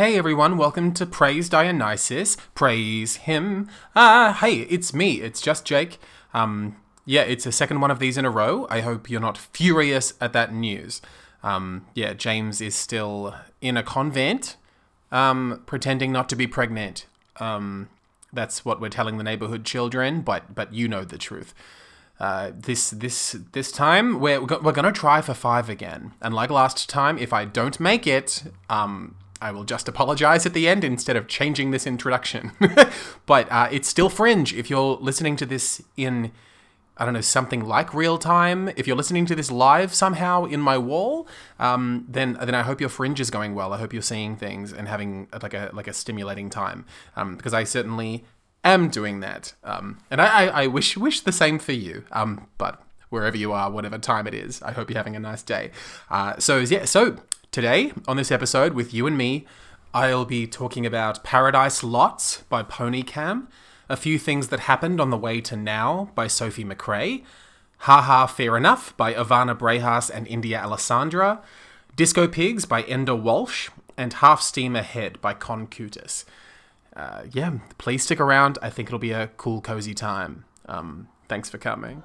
Hey everyone, welcome to Praise Dionysus. Praise him. Ah, hey, it's me. It's just Jake. Um, yeah, it's a second one of these in a row. I hope you're not furious at that news. Um, yeah, James is still in a convent, um, pretending not to be pregnant. Um, that's what we're telling the neighborhood children, but but you know the truth. Uh, this this this time we're we're gonna try for five again, and like last time, if I don't make it, um, I will just apologize at the end instead of changing this introduction. but uh, it's still fringe if you're listening to this in I don't know, something like real time. If you're listening to this live somehow in my wall, um, then then I hope your fringe is going well. I hope you're seeing things and having uh, like a like a stimulating time. Um, because I certainly am doing that. Um, and I, I, I wish wish the same for you. Um, but wherever you are, whatever time it is, I hope you're having a nice day. Uh, so yeah, so today on this episode with you and me, I'll be talking about Paradise Lots by Pony Cam. A Few Things That Happened on the Way to Now by Sophie McCrae, Ha Ha Fair Enough by Ivana Brehas and India Alessandra, Disco Pigs by Enda Walsh, and Half Steam Ahead by Con Coutis. Uh, yeah, please stick around. I think it'll be a cool, cozy time. Um, thanks for coming.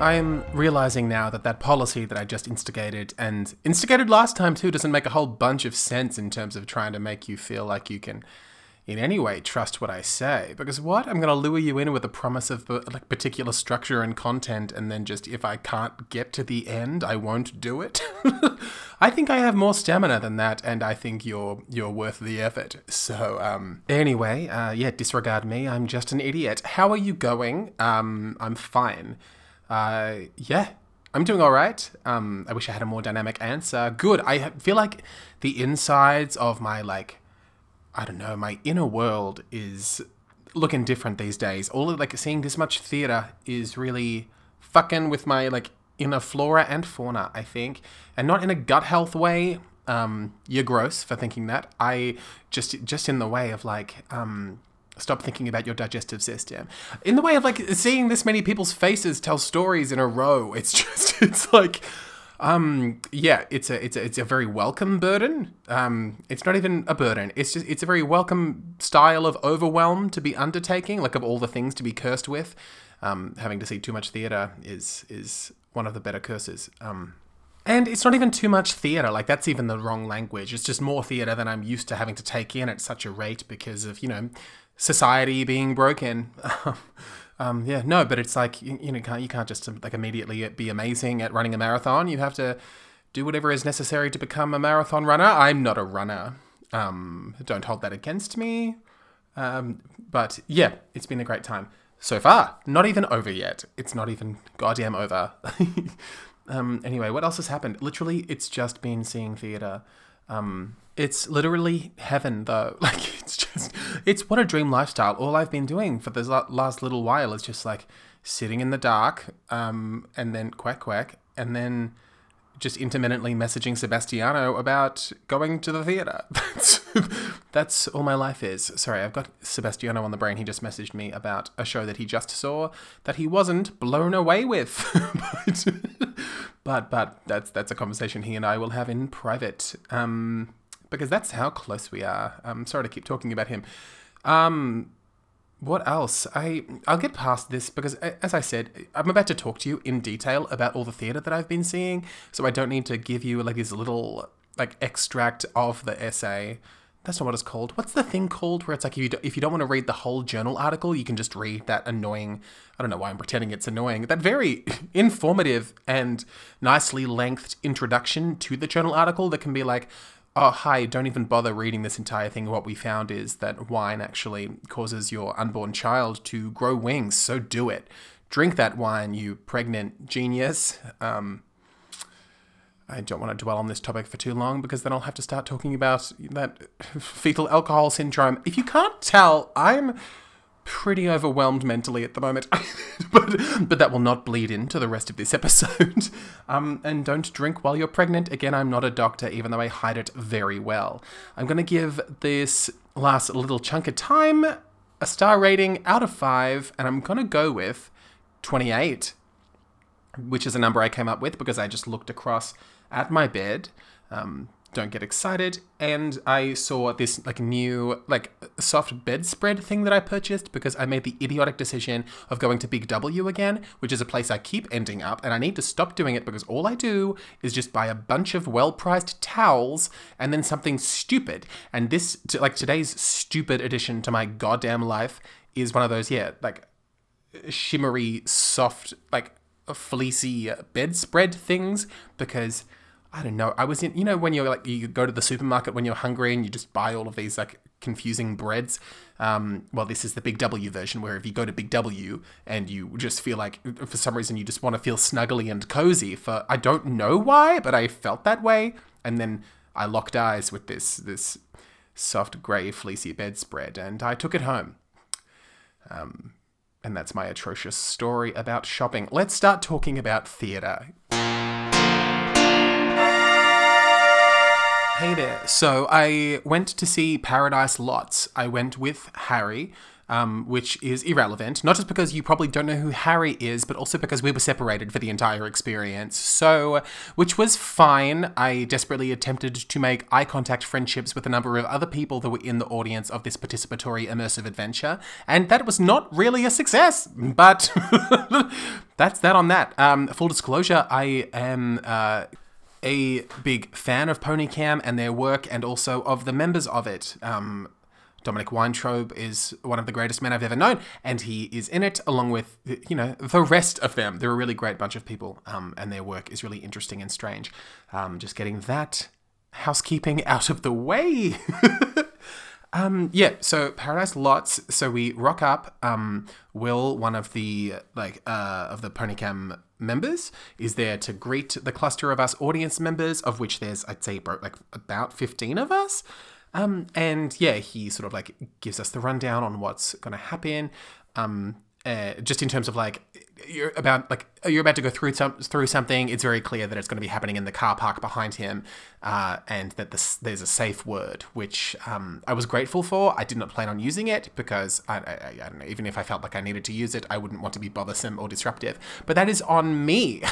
I'm realizing now that that policy that I just instigated and instigated last time too doesn't make a whole bunch of sense in terms of trying to make you feel like you can in any way trust what I say. Because what? I'm going to lure you in with a promise of like particular structure and content and then just if I can't get to the end, I won't do it. I think I have more stamina than that and I think you're you're worth the effort. So um anyway, uh yeah, disregard me. I'm just an idiot. How are you going? Um I'm fine. Uh, yeah, I'm doing all right. Um, I wish I had a more dynamic answer. Good. I feel like the insides of my like, I don't know, my inner world is looking different these days. All of, like seeing this much theater is really fucking with my like inner flora and fauna. I think, and not in a gut health way. Um, you're gross for thinking that. I just just in the way of like um stop thinking about your digestive system. In the way of like seeing this many people's faces tell stories in a row, it's just it's like um yeah, it's a it's a it's a very welcome burden. Um it's not even a burden. It's just it's a very welcome style of overwhelm to be undertaking, like of all the things to be cursed with. Um having to see too much theater is is one of the better curses. Um and it's not even too much theatre, like that's even the wrong language. It's just more theatre than I'm used to having to take in at such a rate because of, you know, society being broken. um, yeah, no, but it's like you, you know, can't, you can't just like immediately be amazing at running a marathon. You have to do whatever is necessary to become a marathon runner. I'm not a runner. Um, don't hold that against me. Um, but yeah, it's been a great time so far. Not even over yet. It's not even goddamn over. um, anyway, what else has happened? Literally, it's just been seeing theatre. Um, it's literally heaven, though. Like, it's just, it's what a dream lifestyle. All I've been doing for the last little while is just like sitting in the dark, um, and then quack quack, and then just intermittently messaging Sebastiano about going to the theater. That's that's all my life is. Sorry, I've got Sebastiano on the brain. He just messaged me about a show that he just saw that he wasn't blown away with. but, but but that's that's a conversation he and I will have in private. Um, because that's how close we are. I'm sorry to keep talking about him. Um, what else? I I'll get past this because, as I said, I'm about to talk to you in detail about all the theatre that I've been seeing, so I don't need to give you like this little like extract of the essay. That's not what it's called. What's the thing called where it's like if you do, if you don't want to read the whole journal article, you can just read that annoying. I don't know why I'm pretending it's annoying. That very informative and nicely lengthed introduction to the journal article that can be like, oh, hi, don't even bother reading this entire thing. What we found is that wine actually causes your unborn child to grow wings, so do it. Drink that wine, you pregnant genius. Um, I don't want to dwell on this topic for too long because then I'll have to start talking about that fetal alcohol syndrome. If you can't tell, I'm pretty overwhelmed mentally at the moment, but but that will not bleed into the rest of this episode. Um, and don't drink while you're pregnant. Again, I'm not a doctor, even though I hide it very well. I'm gonna give this last little chunk of time a star rating out of five, and I'm gonna go with 28, which is a number I came up with because I just looked across at my bed. Um, don't get excited. And I saw this like new like soft bedspread thing that I purchased because I made the idiotic decision of going to Big W again, which is a place I keep ending up, and I need to stop doing it because all I do is just buy a bunch of well-priced towels and then something stupid. And this like today's stupid addition to my goddamn life is one of those yeah, like shimmery soft like fleecy bedspread things because I don't know. I was in, you know, when you're like, you go to the supermarket when you're hungry and you just buy all of these like confusing breads. Um, well, this is the Big W version where if you go to Big W and you just feel like, for some reason, you just want to feel snuggly and cozy for, I don't know why, but I felt that way. And then I locked eyes with this, this soft grey fleecy bedspread and I took it home. Um, and that's my atrocious story about shopping. Let's start talking about theatre. Hey there. So I went to see Paradise Lots. I went with Harry, um, which is irrelevant, not just because you probably don't know who Harry is, but also because we were separated for the entire experience. So, which was fine. I desperately attempted to make eye contact friendships with a number of other people that were in the audience of this participatory immersive adventure, and that was not really a success. But that's that on that. Um, full disclosure, I am. Uh, a big fan of Ponycam and their work, and also of the members of it. Um, Dominic Weintraub is one of the greatest men I've ever known, and he is in it along with you know the rest of them. They're a really great bunch of people, um, and their work is really interesting and strange. Um, just getting that housekeeping out of the way. Um, yeah, so Paradise Lots. So we rock up. Um, Will, one of the like uh, of the Ponycam members, is there to greet the cluster of us audience members, of which there's I'd say like about fifteen of us. Um, and yeah, he sort of like gives us the rundown on what's going to happen. Um, uh, just in terms of like you're about like you're about to go through some through something. It's very clear that it's going to be happening in the car park behind him, uh, and that this, there's a safe word, which um, I was grateful for. I did not plan on using it because I, I, I, don't know. Even if I felt like I needed to use it, I wouldn't want to be bothersome or disruptive. But that is on me.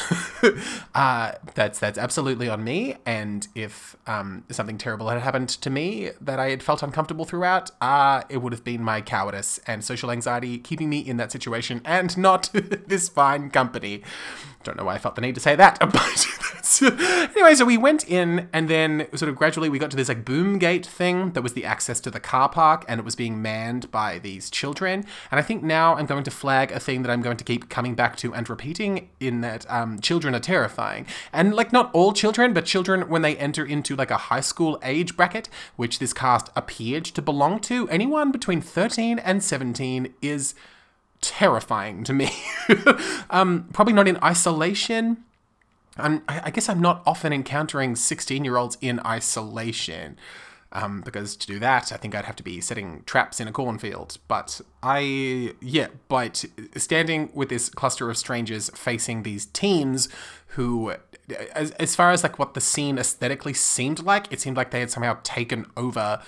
uh, that's that's absolutely on me. And if um, something terrible had happened to me that I had felt uncomfortable throughout, uh, it would have been my cowardice and social anxiety keeping me in that situation, and not this fine company. Don't know why I felt the need to say that, but anyway, so we went in, and then sort of gradually we got to this like boom gate thing that was the access to the car park, and it was being manned by these children. And I think now I'm going to flag a thing that I'm going to keep coming back to and repeating in that um, children are terrifying, and like not all children, but children when they enter into like a high school age bracket, which this cast appeared to belong to, anyone between 13 and 17 is terrifying to me. um, probably not in isolation. I'm, I guess I'm not often encountering 16 year olds in isolation. Um, because to do that, I think I'd have to be setting traps in a cornfield. But I, yeah, but standing with this cluster of strangers facing these teens who, as, as far as like what the scene aesthetically seemed like, it seemed like they had somehow taken over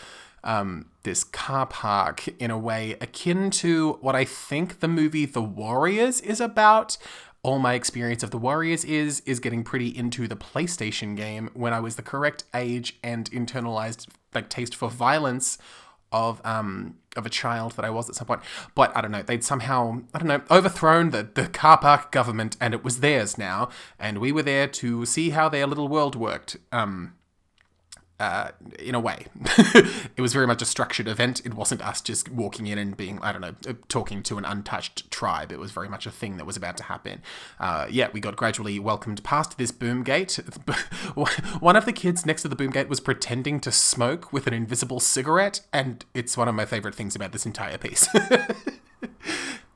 um, this car park in a way akin to what I think the movie The Warriors is about. All my experience of The Warriors is is getting pretty into the PlayStation game when I was the correct age and internalized like taste for violence of um of a child that I was at some point. But I don't know, they'd somehow I don't know overthrown the the car park government and it was theirs now, and we were there to see how their little world worked. Um uh, in a way. it was very much a structured event. It wasn't us just walking in and being, I don't know, uh, talking to an untouched tribe. It was very much a thing that was about to happen. Uh, yeah, we got gradually welcomed past this boom gate. one of the kids next to the boom gate was pretending to smoke with an invisible cigarette, and it's one of my favorite things about this entire piece.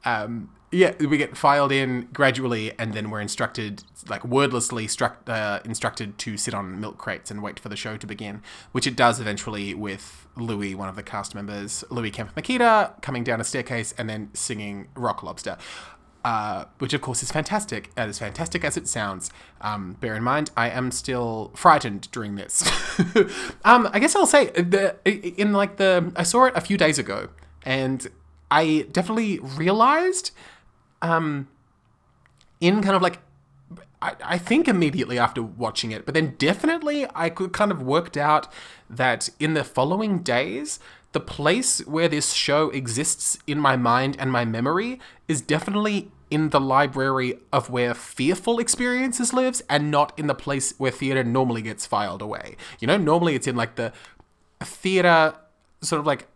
um, yeah, we get filed in gradually, and then we're instructed, like wordlessly struck, uh, instructed to sit on milk crates and wait for the show to begin, which it does eventually with Louis, one of the cast members, Louis Kemp Makita, coming down a staircase and then singing Rock Lobster. Uh, which of course is fantastic, as fantastic as it sounds. Um, bear in mind, I am still frightened during this. um, I guess I'll say the in like the I saw it a few days ago, and I definitely realized um, in kind of like I, I think immediately after watching it, but then definitely I could kind of worked out that in the following days, the place where this show exists in my mind and my memory is definitely in the library of where fearful experiences lives and not in the place where theater normally gets filed away. You know, normally it's in like the theater sort of like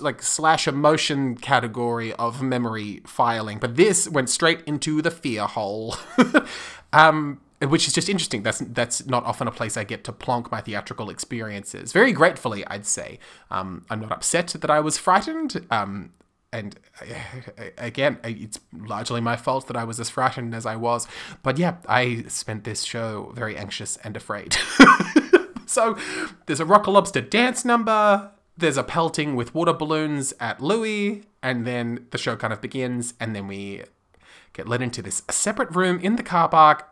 like slash emotion category of memory filing, but this went straight into the fear hole. um, which is just interesting. That's that's not often a place I get to plonk my theatrical experiences. Very gratefully, I'd say. Um, I'm not upset that I was frightened. Um, and uh, again, it's largely my fault that I was as frightened as I was. But yeah, I spent this show very anxious and afraid. so there's a Rock Lobster dance number there's a pelting with water balloons at Louis, and then the show kind of begins, and then we get led into this separate room in the car park.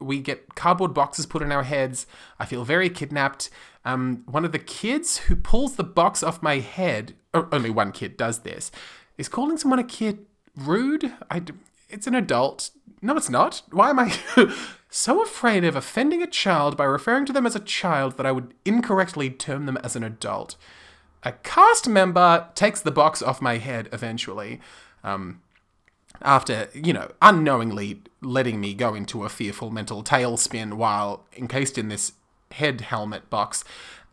We get cardboard boxes put in our heads. I feel very kidnapped. Um, one of the kids who pulls the box off my head, only one kid does this, is calling someone a kid rude. I, it's an adult. No, it's not. Why am I so afraid of offending a child by referring to them as a child that I would incorrectly term them as an adult? A cast member takes the box off my head eventually. Um, after, you know, unknowingly letting me go into a fearful mental tailspin while encased in this head helmet box.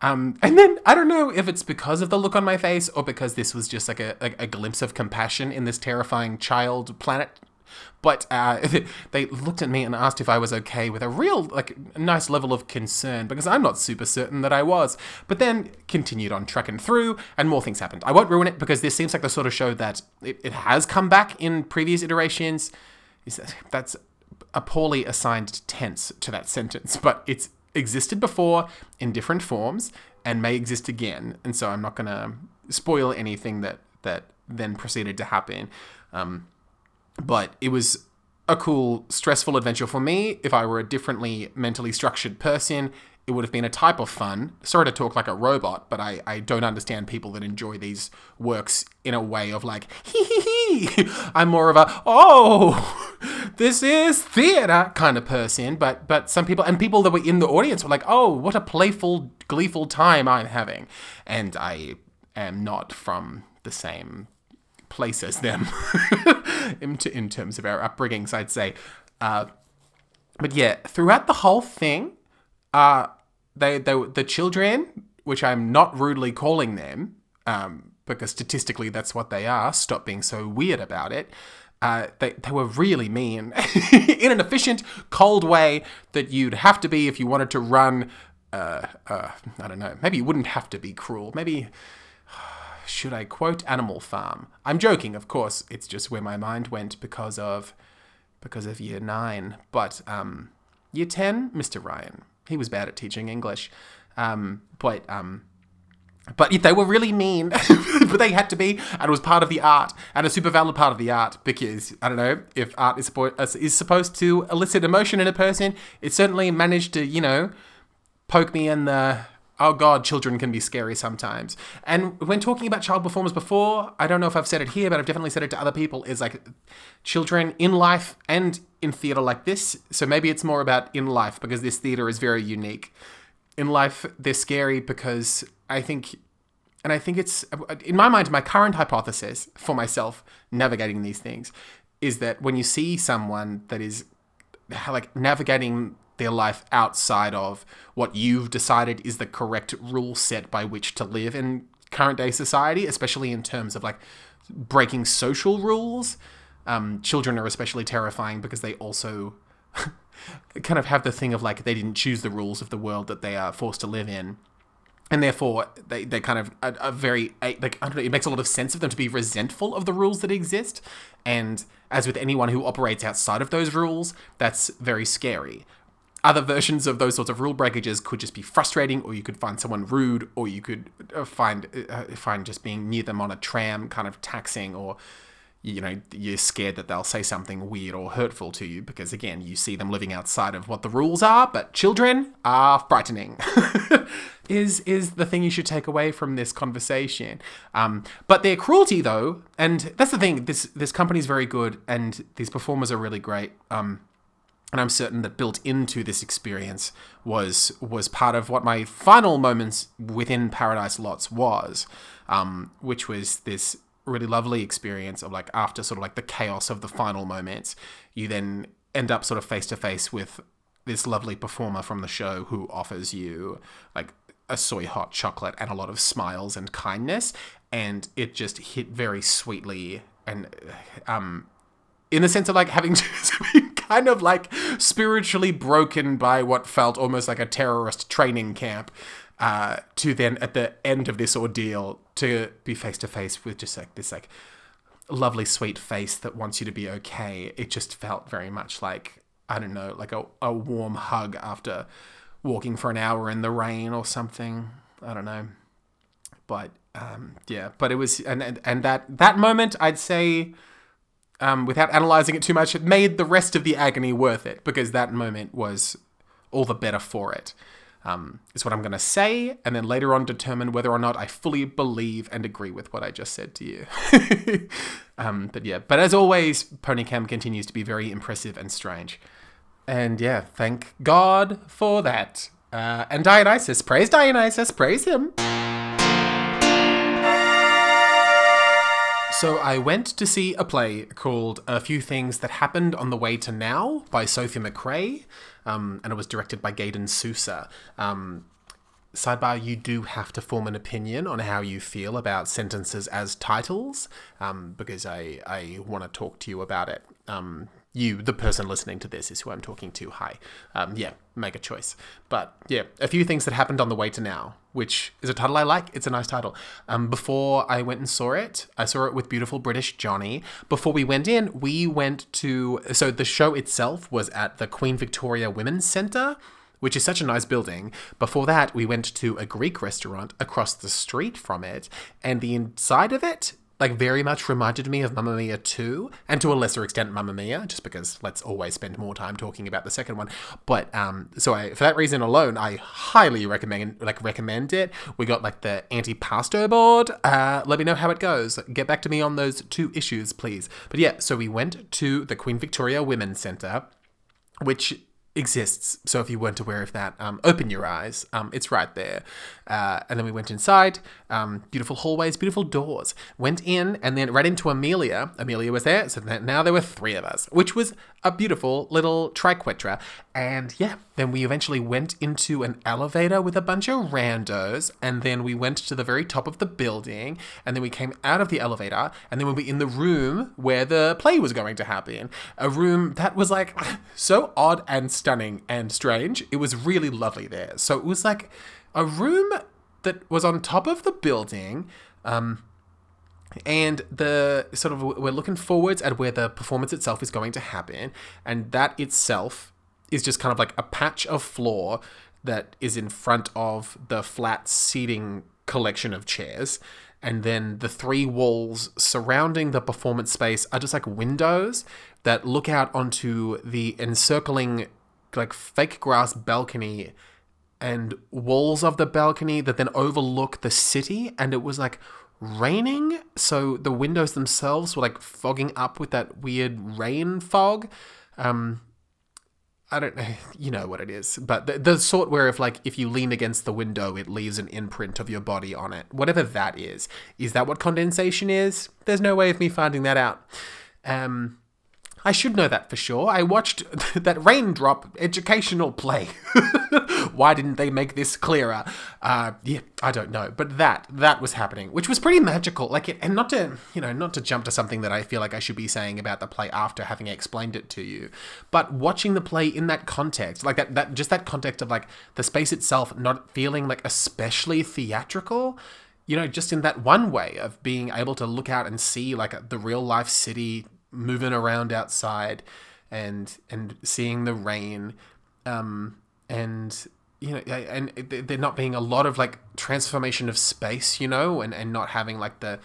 Um, and then I don't know if it's because of the look on my face or because this was just like a, a, a glimpse of compassion in this terrifying child planet but uh, they looked at me and asked if I was okay with a real, like, nice level of concern because I'm not super certain that I was. But then continued on trekking through and more things happened. I won't ruin it because this seems like the sort of show that it, it has come back in previous iterations. That's a poorly assigned tense to that sentence, but it's existed before in different forms and may exist again. And so I'm not going to spoil anything that, that then proceeded to happen. Um, but it was a cool, stressful adventure for me. If I were a differently mentally structured person, it would have been a type of fun. Sorry to talk like a robot, but I, I don't understand people that enjoy these works in a way of like, hee hee hee. I'm more of a, oh, this is theater kind of person. But, but some people, and people that were in the audience were like, oh, what a playful, gleeful time I'm having. And I am not from the same place as them in, in terms of our upbringings, I'd say. Uh, but yeah, throughout the whole thing, uh, they, they the children, which I'm not rudely calling them, um, because statistically that's what they are. Stop being so weird about it. Uh, they, they were really mean in an efficient, cold way that you'd have to be if you wanted to run. Uh, uh, I don't know. Maybe you wouldn't have to be cruel. Maybe should I quote Animal Farm? I'm joking, of course. It's just where my mind went because of because of year 9. But um year 10, Mr. Ryan. He was bad at teaching English. Um but um but they were really mean, but they had to be, and it was part of the art, and a super valid part of the art because I don't know if art is, suppo- is supposed to elicit emotion in a person. It certainly managed to, you know, poke me in the oh god, children can be scary sometimes. And when talking about child performers before, I don't know if I've said it here, but I've definitely said it to other people, is like children in life and in theatre like this. So maybe it's more about in life because this theatre is very unique. In life, they're scary because I think. And I think it's, in my mind, my current hypothesis for myself navigating these things is that when you see someone that is like navigating their life outside of what you've decided is the correct rule set by which to live in current day society, especially in terms of like breaking social rules. Um, children are especially terrifying because they also kind of have the thing of like they didn't choose the rules of the world that they are forced to live in. and therefore they, they kind of are very like I don't know. It makes a lot of sense of them to be resentful of the rules that exist, and as with anyone who operates outside of those rules, that's very scary. Other versions of those sorts of rule breakages could just be frustrating, or you could find someone rude, or you could uh, find uh, find just being near them on a tram kind of taxing, or you know you're scared that they'll say something weird or hurtful to you because again you see them living outside of what the rules are but children are frightening. Is is the thing you should take away from this conversation. Um, but their cruelty though and that's the thing this this company's very good and these performers are really great. Um, and I'm certain that built into this experience was was part of what my final moments within Paradise Lots was, um, which was this really lovely experience of like after sort of like the chaos of the final moments, you then end up sort of face to face with this lovely performer from the show who offers you like a soy hot chocolate and a lot of smiles and kindness and it just hit very sweetly and um in the sense of like having to kind of like spiritually broken by what felt almost like a terrorist training camp uh, to then at the end of this ordeal to be face to face with just like this like lovely sweet face that wants you to be okay. It just felt very much like i don't know like a, a warm hug after walking for an hour in the rain or something. I don't know. But um, yeah but it was and, and and that that moment i'd say um, without analyzing it too much it made the rest of the agony worth it because that moment was all the better for it um, is what I'm going to say, and then later on determine whether or not I fully believe and agree with what I just said to you. um, but yeah, but as always, Ponycam continues to be very impressive and strange. And yeah, thank God for that. Uh, and Dionysus, praise Dionysus, praise him. So I went to see a play called A Few Things That Happened on the Way to Now by Sophie McCrae, um, and it was directed by Gaden Sousa. Um, sidebar, you do have to form an opinion on how you feel about sentences as titles, um, because I, I want to talk to you about it. You, the person listening to this, is who I'm talking to. Hi. Um, yeah, make a choice. But yeah, a few things that happened on the way to now, which is a title I like. It's a nice title. Um, before I went and saw it, I saw it with beautiful British Johnny. Before we went in, we went to. So the show itself was at the Queen Victoria Women's Centre which is such a nice building. Before that, we went to a Greek restaurant across the street from it, and the inside of it like very much reminded me of Mamma Mia 2 and to a lesser extent Mamma Mia just because let's always spend more time talking about the second one. But um so I for that reason alone I highly recommend like recommend it. We got like the antipasto board. Uh let me know how it goes. Get back to me on those two issues please. But yeah so we went to the Queen Victoria Women's Centre which exists. So if you weren't aware of that, um, open your eyes. Um, it's right there. Uh, and then we went inside. Um, beautiful hallways, beautiful doors. Went in and then right into Amelia. Amelia was there. So now there were three of us, which was a beautiful little triquetra. And yeah, then we eventually went into an elevator with a bunch of randos. And then we went to the very top of the building. And then we came out of the elevator. And then we were in the room where the play was going to happen. A room that was like so odd and stunning and strange. It was really lovely there. So it was like a room that was on top of the building. Um, and the sort of we're looking forwards at where the performance itself is going to happen and that itself is just kind of like a patch of floor that is in front of the flat seating collection of chairs. And then the three walls surrounding the performance space are just like windows that look out onto the encircling like fake grass balcony and walls of the balcony that then overlook the city. And it was like raining. So the windows themselves were like fogging up with that weird rain fog. Um I don't know, you know what it is, but the, the sort where if like if you lean against the window, it leaves an imprint of your body on it. Whatever that is, is that what condensation is? There's no way of me finding that out. Um, I should know that for sure. I watched that raindrop educational play Why didn't they make this clearer? Uh, yeah, I don't know. But that that was happening, which was pretty magical. Like it, and not to you know not to jump to something that I feel like I should be saying about the play after having explained it to you, but watching the play in that context, like that that just that context of like the space itself not feeling like especially theatrical you know, just in that one way of being able to look out and see like the real life city moving around outside and and seeing the rain um and you know and there not being a lot of like transformation of space you know and and not having like the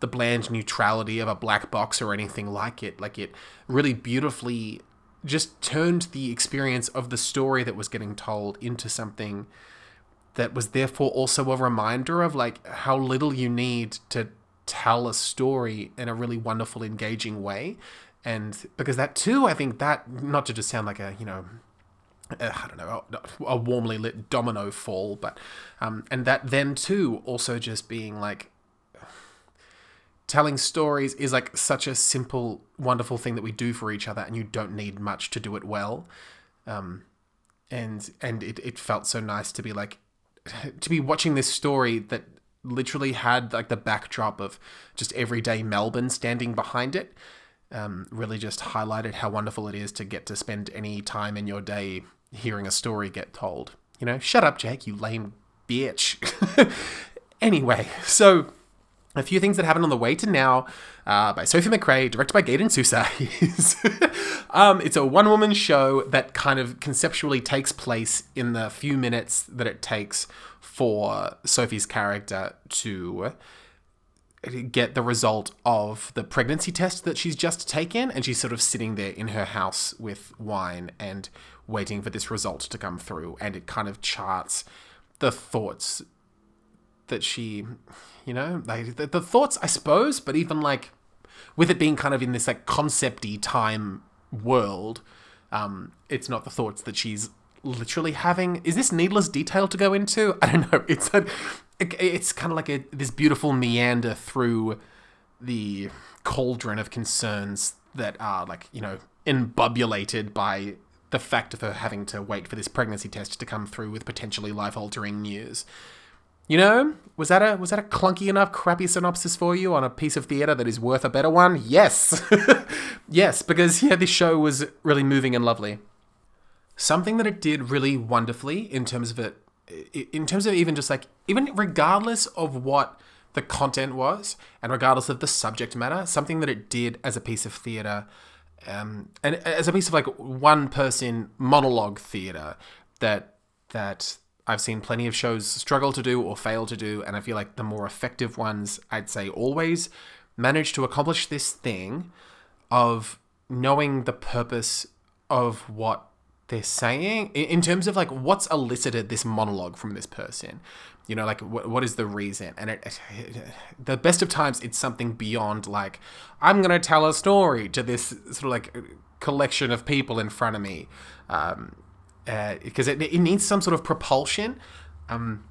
the bland neutrality of a black box or anything like it like it really beautifully just turned the experience of the story that was getting told into something that was therefore also a reminder of like how little you need to tell a story in a really wonderful engaging way. And because that too i think that not to just sound like a you know I don't know, a warmly lit domino fall, but um, and that then too also just being like telling stories is like such a simple, wonderful thing that we do for each other, and you don't need much to do it well. Um, and and it, it felt so nice to be like to be watching this story that literally had like the backdrop of just everyday Melbourne standing behind it. Um, really just highlighted how wonderful it is to get to spend any time in your day hearing a story get told. You know, shut up, Jake, you lame bitch. anyway, so a few things that happened on the way to now uh, by Sophie McCrae, directed by Gaten Sousa. um, it's a one woman show that kind of conceptually takes place in the few minutes that it takes for Sophie's character to get the result of the pregnancy test that she's just taken. And she's sort of sitting there in her house with wine and waiting for this result to come through. And it kind of charts the thoughts that she you know like the, the thoughts i suppose but even like with it being kind of in this like concepty time world um it's not the thoughts that she's literally having is this needless detail to go into i don't know it's a it's kind of like a this beautiful meander through the cauldron of concerns that are like you know embubulated by the fact of her having to wait for this pregnancy test to come through with potentially life altering news you know, was that a was that a clunky enough crappy synopsis for you on a piece of theater that is worth a better one? Yes. yes, because yeah, this show was really moving and lovely. Something that it did really wonderfully in terms of it in terms of even just like even regardless of what the content was and regardless of the subject matter, something that it did as a piece of theater um, and as a piece of like one person monologue theater that that I've seen plenty of shows struggle to do or fail to do, and I feel like the more effective ones, I'd say, always manage to accomplish this thing of knowing the purpose of what they're saying in terms of like what's elicited this monologue from this person you know like what, what is the reason and it, the best of times it's something beyond like i'm gonna tell a story to this sort of like collection of people in front of me um, because uh, it, it needs some sort of propulsion. Um,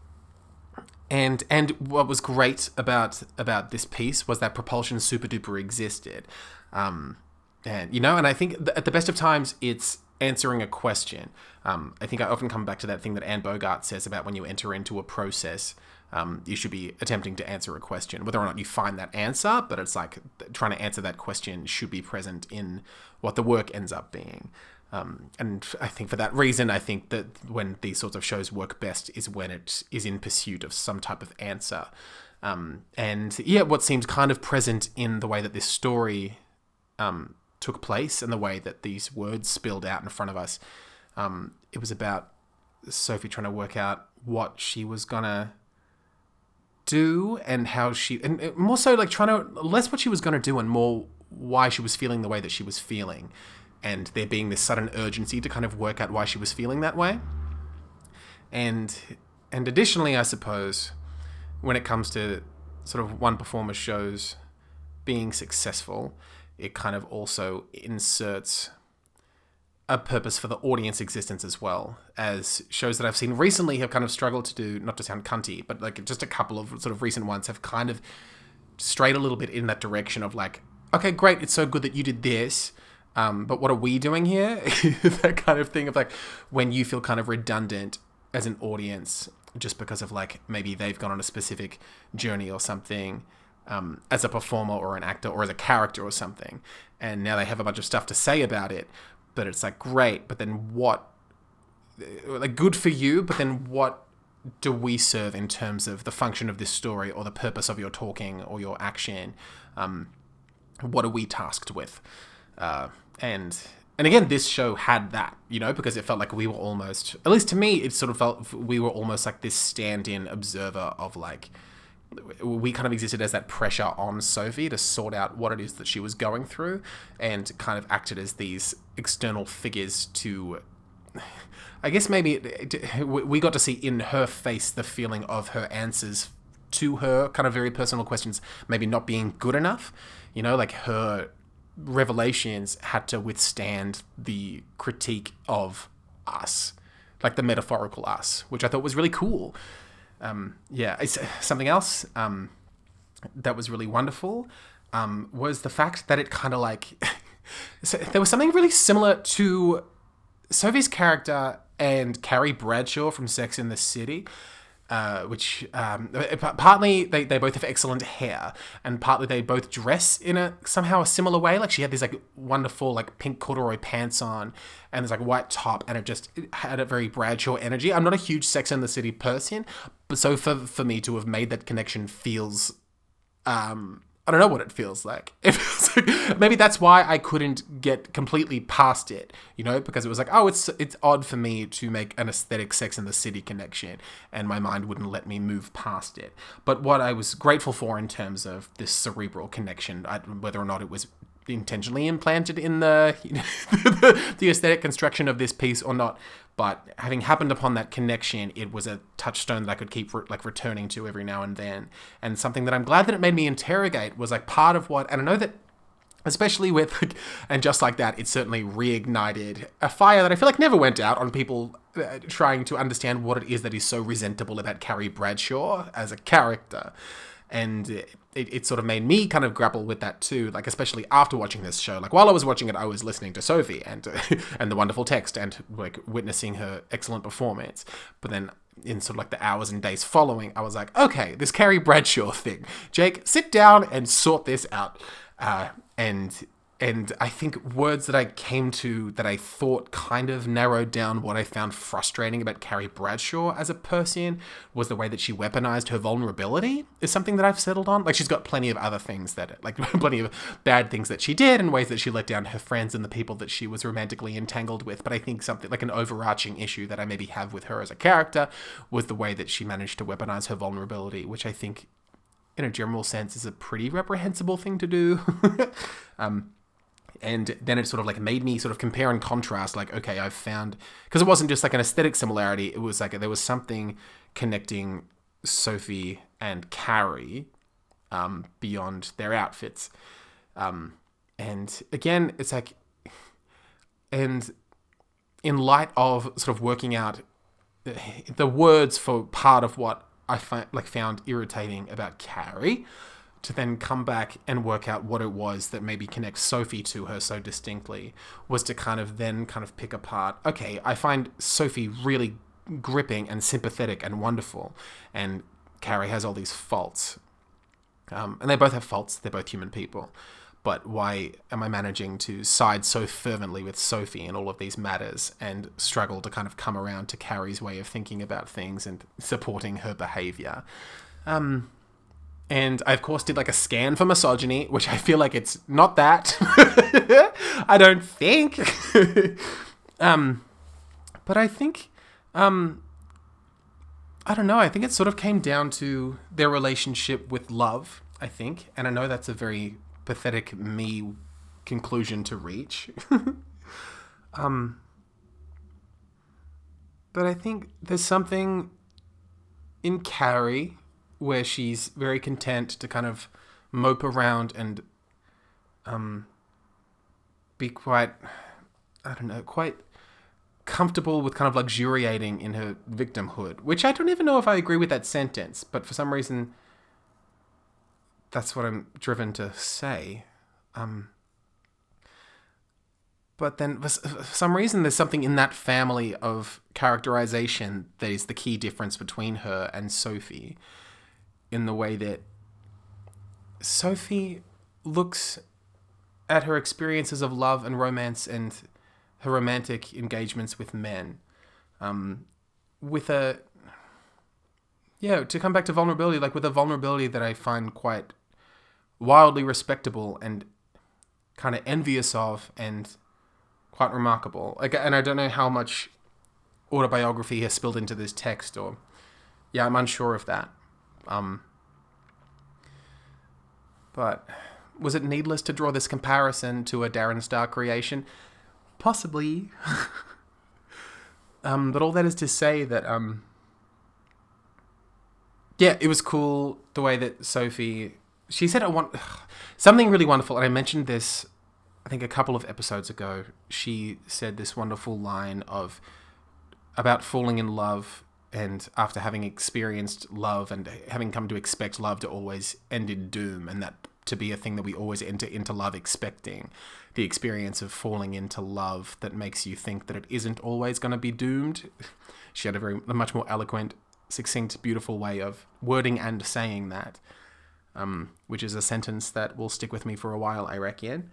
and and what was great about about this piece was that propulsion super duper existed. Um, and you know, and I think th- at the best of times, it's answering a question. Um, I think I often come back to that thing that Anne Bogart says about when you enter into a process, um, you should be attempting to answer a question, whether or not you find that answer. But it's like trying to answer that question should be present in what the work ends up being. Um, and I think for that reason, I think that when these sorts of shows work best is when it is in pursuit of some type of answer. Um, and yeah, what seems kind of present in the way that this story um, took place and the way that these words spilled out in front of us, um, it was about Sophie trying to work out what she was gonna do and how she, and more so like trying to less what she was gonna do and more why she was feeling the way that she was feeling and there being this sudden urgency to kind of work out why she was feeling that way. And and additionally, I suppose, when it comes to sort of one performer shows being successful, it kind of also inserts a purpose for the audience existence as well as shows that I've seen recently have kind of struggled to do not to sound cunty but like just a couple of sort of recent ones have kind of strayed a little bit in that direction of like okay great it's so good that you did this um, but what are we doing here? that kind of thing of like when you feel kind of redundant as an audience just because of like maybe they've gone on a specific journey or something um, as a performer or an actor or as a character or something, and now they have a bunch of stuff to say about it. But it's like great, but then what? Like good for you, but then what do we serve in terms of the function of this story or the purpose of your talking or your action? Um, what are we tasked with? Uh, and and again, this show had that, you know, because it felt like we were almost, at least to me, it sort of felt we were almost like this stand-in observer of like we kind of existed as that pressure on Sophie to sort out what it is that she was going through and kind of acted as these external figures to I guess maybe we got to see in her face the feeling of her answers to her kind of very personal questions maybe not being good enough. You know, like her revelations had to withstand the critique of us, like the metaphorical us, which I thought was really cool. Um, yeah, it's something else um, that was really wonderful um, was the fact that it kind of like so there was something really similar to Sophie's character and Carrie Bradshaw from Sex in the City. Uh, which um, partly they, they both have excellent hair, and partly they both dress in a somehow a similar way. Like she had these like wonderful like pink corduroy pants on, and this like white top, and it just it had a very Bradshaw energy. I'm not a huge Sex in the City person, but so for for me to have made that connection feels um I don't know what it feels like. It feels like maybe that's why I couldn't get completely past it, you know, because it was like, oh, it's it's odd for me to make an aesthetic Sex in the City connection, and my mind wouldn't let me move past it. But what I was grateful for in terms of this cerebral connection, I, whether or not it was intentionally implanted in the, you know, the the aesthetic construction of this piece or not, but having happened upon that connection, it was a touchstone that I could keep re- like returning to every now and then, and something that I'm glad that it made me interrogate was like part of what, and I know that especially with like, and just like that it certainly reignited a fire that i feel like never went out on people uh, trying to understand what it is that is so resentable about carrie bradshaw as a character and it, it, sort of made me kind of grapple with that too like especially after watching this show. Like while i was watching it i was listening to sophie and and the wonderful text and like witnessing her excellent performance. But then in sort of like the hours and days following i was like okay this carrie bradshaw thing. Jake sit down and sort this out. Uh, and and I think words that I came to that I thought kind of narrowed down what I found frustrating about Carrie Bradshaw as a person was the way that she weaponized her vulnerability is something that I've settled on. Like she's got plenty of other things that like plenty of bad things that she did and ways that she let down her friends and the people that she was romantically entangled with. But I think something like an overarching issue that I maybe have with her as a character was the way that she managed to weaponize her vulnerability, which I think in a general sense is a pretty reprehensible thing to do. um, and then it sort of like made me sort of compare and contrast like okay i've found because it wasn't just like an aesthetic similarity it was like there was something connecting sophie and carrie um, beyond their outfits. Um, and again it's like and in light of sort of working out the words for part of what i find like found irritating about carrie to then come back and work out what it was that maybe connects Sophie to her so distinctly was to kind of then kind of pick apart okay, I find Sophie really gripping and sympathetic and wonderful, and Carrie has all these faults. Um, and they both have faults, they're both human people. But why am I managing to side so fervently with Sophie in all of these matters and struggle to kind of come around to Carrie's way of thinking about things and supporting her behavior? Um, and I of course did like a scan for misogyny, which I feel like it's not that. I don't think. um, but I think, um, I don't know. I think it sort of came down to their relationship with love. I think, and I know that's a very pathetic me conclusion to reach. um, but I think there's something in Carrie where she's very content to kind of mope around and um, be quite, I don't know, quite comfortable with kind of luxuriating in her victimhood, which I don't even know if I agree with that sentence, but for some reason, that's what I'm driven to say. Um, but then for some reason there's something in that family of characterization that is the key difference between her and Sophie in the way that Sophie looks at her experiences of love and romance and her romantic engagements with men um, with a yeah to come back to vulnerability like with a vulnerability that i find quite wildly respectable and kind of envious of and quite remarkable. Like and i don't know how much autobiography has spilled into this text or yeah i'm unsure of that um but was it needless to draw this comparison to a Darren Star creation? Possibly. um, but all that is to say that, um, yeah, it was cool the way that Sophie. She said, "I want something really wonderful," and I mentioned this, I think, a couple of episodes ago. She said this wonderful line of about falling in love and after having experienced love and having come to expect love to always end in doom and that to be a thing that we always enter into love expecting the experience of falling into love that makes you think that it isn't always going to be doomed. She had a very a much more eloquent succinct beautiful way of wording and saying that um, which is a sentence that will stick with me for a while i reckon.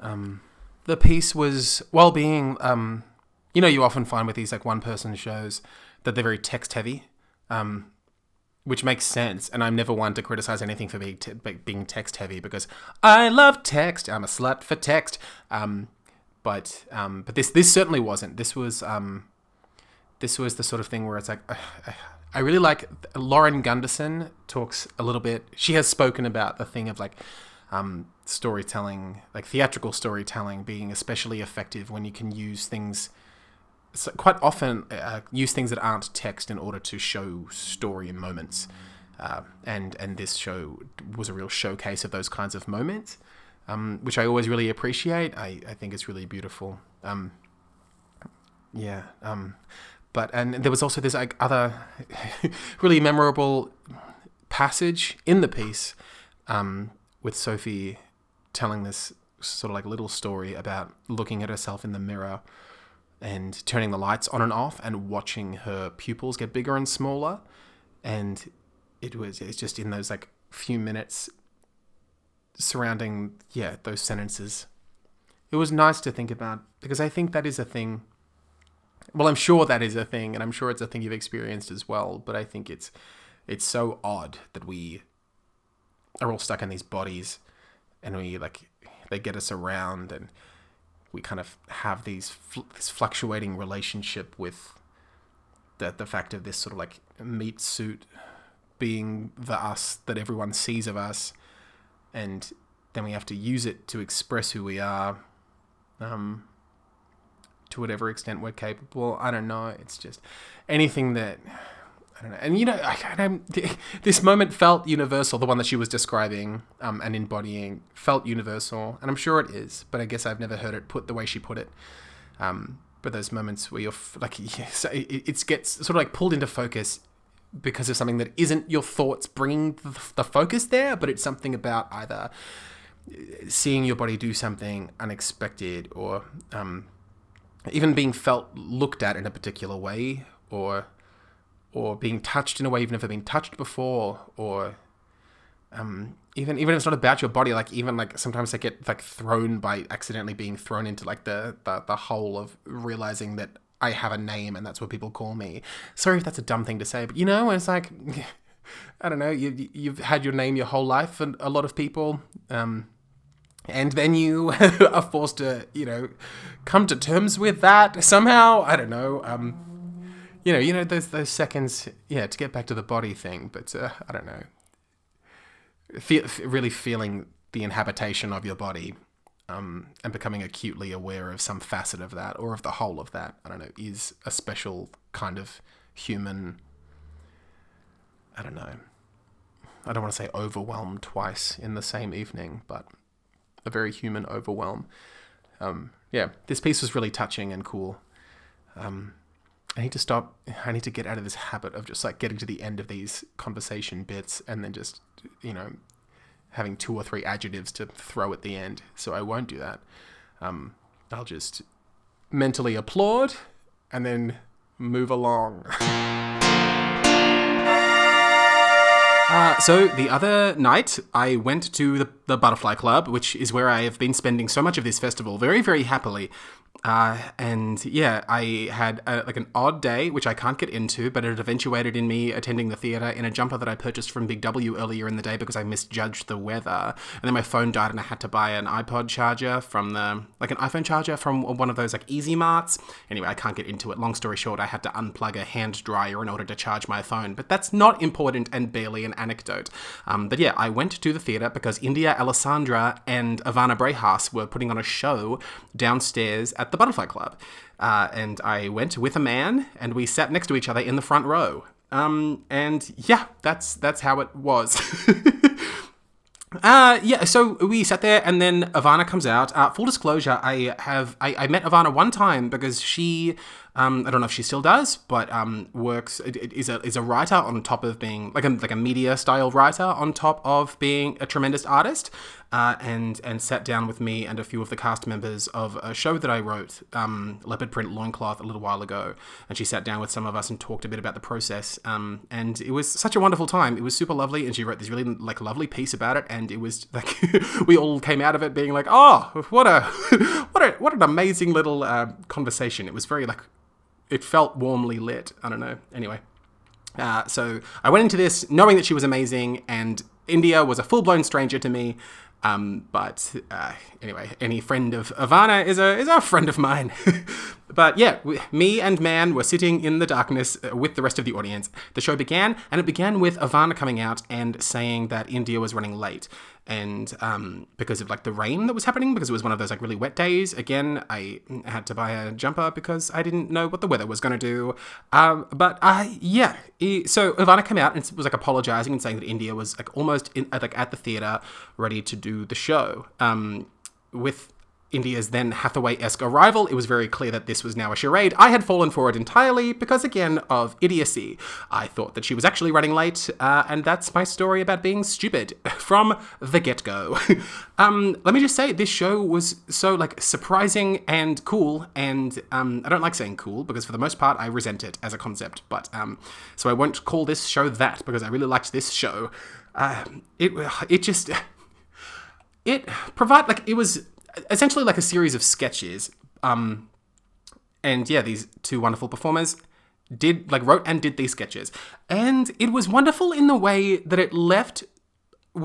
Um, the piece was well being um, you know you often find with these like one person shows that they're very text heavy um, which makes sense. And I'm never one to criticize anything for being, te- being text heavy because I love text. I'm a slut for text. Um, but um, but this this certainly wasn't. This was um, this was the sort of thing where it's like I really like Lauren Gunderson talks a little bit. She has spoken about the thing of like um, storytelling, like theatrical storytelling, being especially effective when you can use things so quite often uh, use things that aren't text in order to show story and moments. Uh, and and this show was a real showcase of those kinds of moments, um, which I always really appreciate. I, I think it's really beautiful. Um, yeah. Um, but and there was also this like other really memorable passage in the piece um, with Sophie telling this sort of like little story about looking at herself in the mirror and turning the lights on and off and watching her pupils get bigger and smaller. And it was it's just in those like few minutes surrounding yeah those sentences. It was nice to think about because I think that is a thing. Well, I'm sure that is a thing, and I'm sure it's a thing you've experienced as well. But I think it's it's so odd that we are all stuck in these bodies, and we like they get us around and we kind of have these fl- this fluctuating relationship with the the fact of this sort of like meat suit being the us that everyone sees of us, and then we have to use it to express who we are, um, to whatever extent we're capable. I don't know. It's just anything that don't know. And you know, I, this moment felt universal. The one that she was describing um, and embodying felt universal, and I'm sure it is. But I guess I've never heard it put the way she put it. Um, but those moments where you're f- like, yes, it, it gets sort of like pulled into focus because of something that isn't your thoughts bringing the, the focus there, but it's something about either seeing your body do something unexpected or um, even being felt looked at in a particular way or or being touched in a way you've never been touched before, or um, even even if it's not about your body, like even like sometimes I get like thrown by accidentally being thrown into like the the, the hole of realizing that I have a name and that's what people call me. Sorry if that's a dumb thing to say, but you know, it's like I don't know, you you've had your name your whole life, and a lot of people. Um, and then you are forced to, you know, come to terms with that somehow. I don't know. Um, you know, you know those those seconds, yeah, to get back to the body thing. But uh, I don't know, Feel, really feeling the inhabitation of your body, um, and becoming acutely aware of some facet of that or of the whole of that. I don't know, is a special kind of human. I don't know. I don't want to say overwhelmed twice in the same evening, but a very human overwhelm. Um, yeah, this piece was really touching and cool. Um, I need to stop. I need to get out of this habit of just like getting to the end of these conversation bits and then just, you know, having two or three adjectives to throw at the end. So I won't do that. Um, I'll just mentally applaud and then move along. Uh, so the other night, I went to the, the Butterfly Club, which is where I have been spending so much of this festival very, very happily. Uh, and yeah, I had a, like an odd day, which I can't get into, but it eventuated in me attending the theatre in a jumper that I purchased from Big W earlier in the day because I misjudged the weather. And then my phone died, and I had to buy an iPod charger from the like an iPhone charger from one of those like Easy Marts. Anyway, I can't get into it. Long story short, I had to unplug a hand dryer in order to charge my phone. But that's not important and barely an anecdote. Um, but yeah, I went to the theatre because India Alessandra and Ivana Brehas were putting on a show downstairs at the Butterfly Club. Uh, and I went with a man, and we sat next to each other in the front row. Um, and yeah, that's that's how it was. Uh, yeah, so we sat there, and then Ivana comes out. Uh, full disclosure, I have I, I met Ivana one time because she um, I don't know if she still does, but um, works is a is a writer on top of being like a like a media style writer on top of being a tremendous artist, uh, and and sat down with me and a few of the cast members of a show that I wrote, um, Leopard Print Loincloth, a little while ago, and she sat down with some of us and talked a bit about the process, um, and it was such a wonderful time. It was super lovely, and she wrote this really like lovely piece about it, and it was like we all came out of it being like, oh, what a what a what an amazing little uh, conversation. It was very like it felt warmly lit. I don't know. Anyway, uh, so I went into this knowing that she was amazing, and India was a full blown stranger to me. Um, but uh, anyway, any friend of Ivana is a is a friend of mine. but yeah, me and Man were sitting in the darkness uh, with the rest of the audience. The show began, and it began with Ivana coming out and saying that India was running late. And um, because of like the rain that was happening because it was one of those like really wet days. Again i had to buy a jumper because i didn't know what the weather was going to do. Um, but uh, yeah so ivana came out and was like apologizing and saying that india was like almost in, like at the theater ready to do the show. Um, with India's then Hathaway esque arrival, it was very clear that this was now a charade. I had fallen for it entirely because, again, of idiocy. I thought that she was actually running late, uh, and that's my story about being stupid from the get go. um, let me just say, this show was so, like, surprising and cool, and um, I don't like saying cool because, for the most part, I resent it as a concept, but um, so I won't call this show that because I really liked this show. Uh, it, it just. It provide like it was essentially like a series of sketches. Um, and yeah, these two wonderful performers did like wrote and did these sketches, and it was wonderful in the way that it left